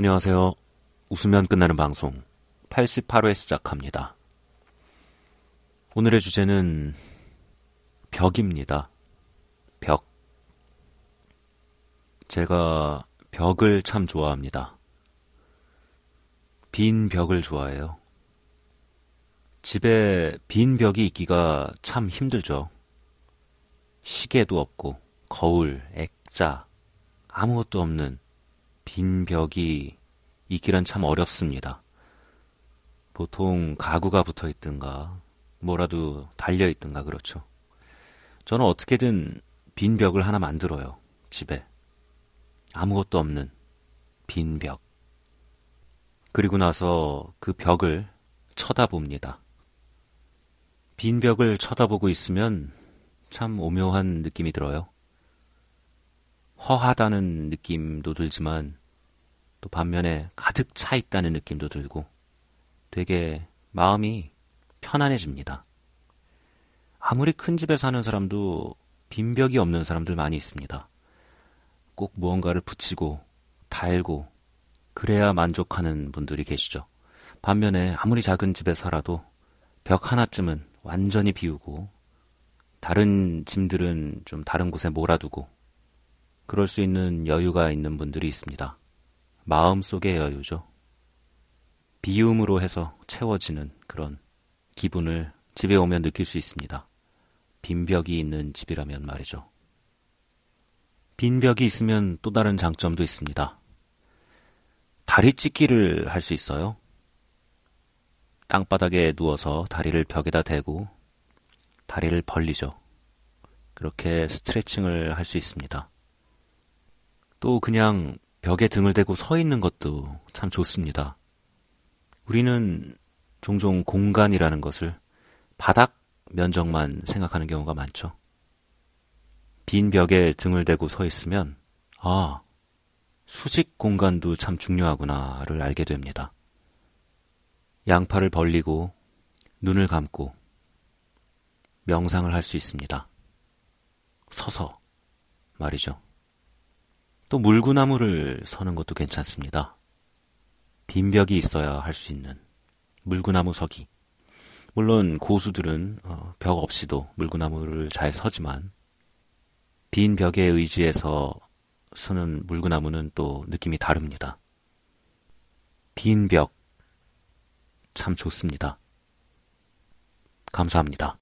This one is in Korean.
안녕하세요. 웃으면 끝나는 방송 88회 시작합니다. 오늘의 주제는 벽입니다. 벽. 제가 벽을 참 좋아합니다. 빈 벽을 좋아해요. 집에 빈 벽이 있기가 참 힘들죠. 시계도 없고, 거울, 액자, 아무것도 없는 빈 벽이 있기란 참 어렵습니다. 보통 가구가 붙어 있든가, 뭐라도 달려 있든가 그렇죠. 저는 어떻게든 빈 벽을 하나 만들어요. 집에. 아무것도 없는 빈 벽. 그리고 나서 그 벽을 쳐다봅니다. 빈 벽을 쳐다보고 있으면 참 오묘한 느낌이 들어요. 허하다는 느낌도 들지만 또 반면에 가득 차 있다는 느낌도 들고 되게 마음이 편안해집니다. 아무리 큰 집에 사는 사람도 빈벽이 없는 사람들 많이 있습니다. 꼭 무언가를 붙이고 달고 그래야 만족하는 분들이 계시죠. 반면에 아무리 작은 집에 살아도 벽 하나쯤은 완전히 비우고 다른 짐들은 좀 다른 곳에 몰아두고 그럴 수 있는 여유가 있는 분들이 있습니다. 마음속의 여유죠. 비움으로 해서 채워지는 그런 기분을 집에 오면 느낄 수 있습니다. 빈벽이 있는 집이라면 말이죠. 빈벽이 있으면 또 다른 장점도 있습니다. 다리 찢기를 할 수 있어요. 땅바닥에 누워서 다리를 벽에다 대고 다리를 벌리죠. 그렇게 스트레칭을 할 수 있습니다. 또 그냥 벽에 등을 대고 서 있는 것도 참 좋습니다. 우리는 종종 공간이라는 것을 바닥 면적만 생각하는 경우가 많죠. 빈 벽에 등을 대고 서 있으면, 아, 수직 공간도 참 중요하구나를 알게 됩니다. 양팔을 벌리고 눈을 감고 명상을 할 수 있습니다. 서서 말이죠. 또 물구나무를 서는 것도 괜찮습니다. 빈 벽이 있어야 할 수 있는 물구나무 서기. 물론 고수들은 어, 벽 없이도 물구나무를 잘 서지만 빈 벽에 의지해서 서는 물구나무는 또 느낌이 다릅니다. 빈 벽, 참 좋습니다. 감사합니다.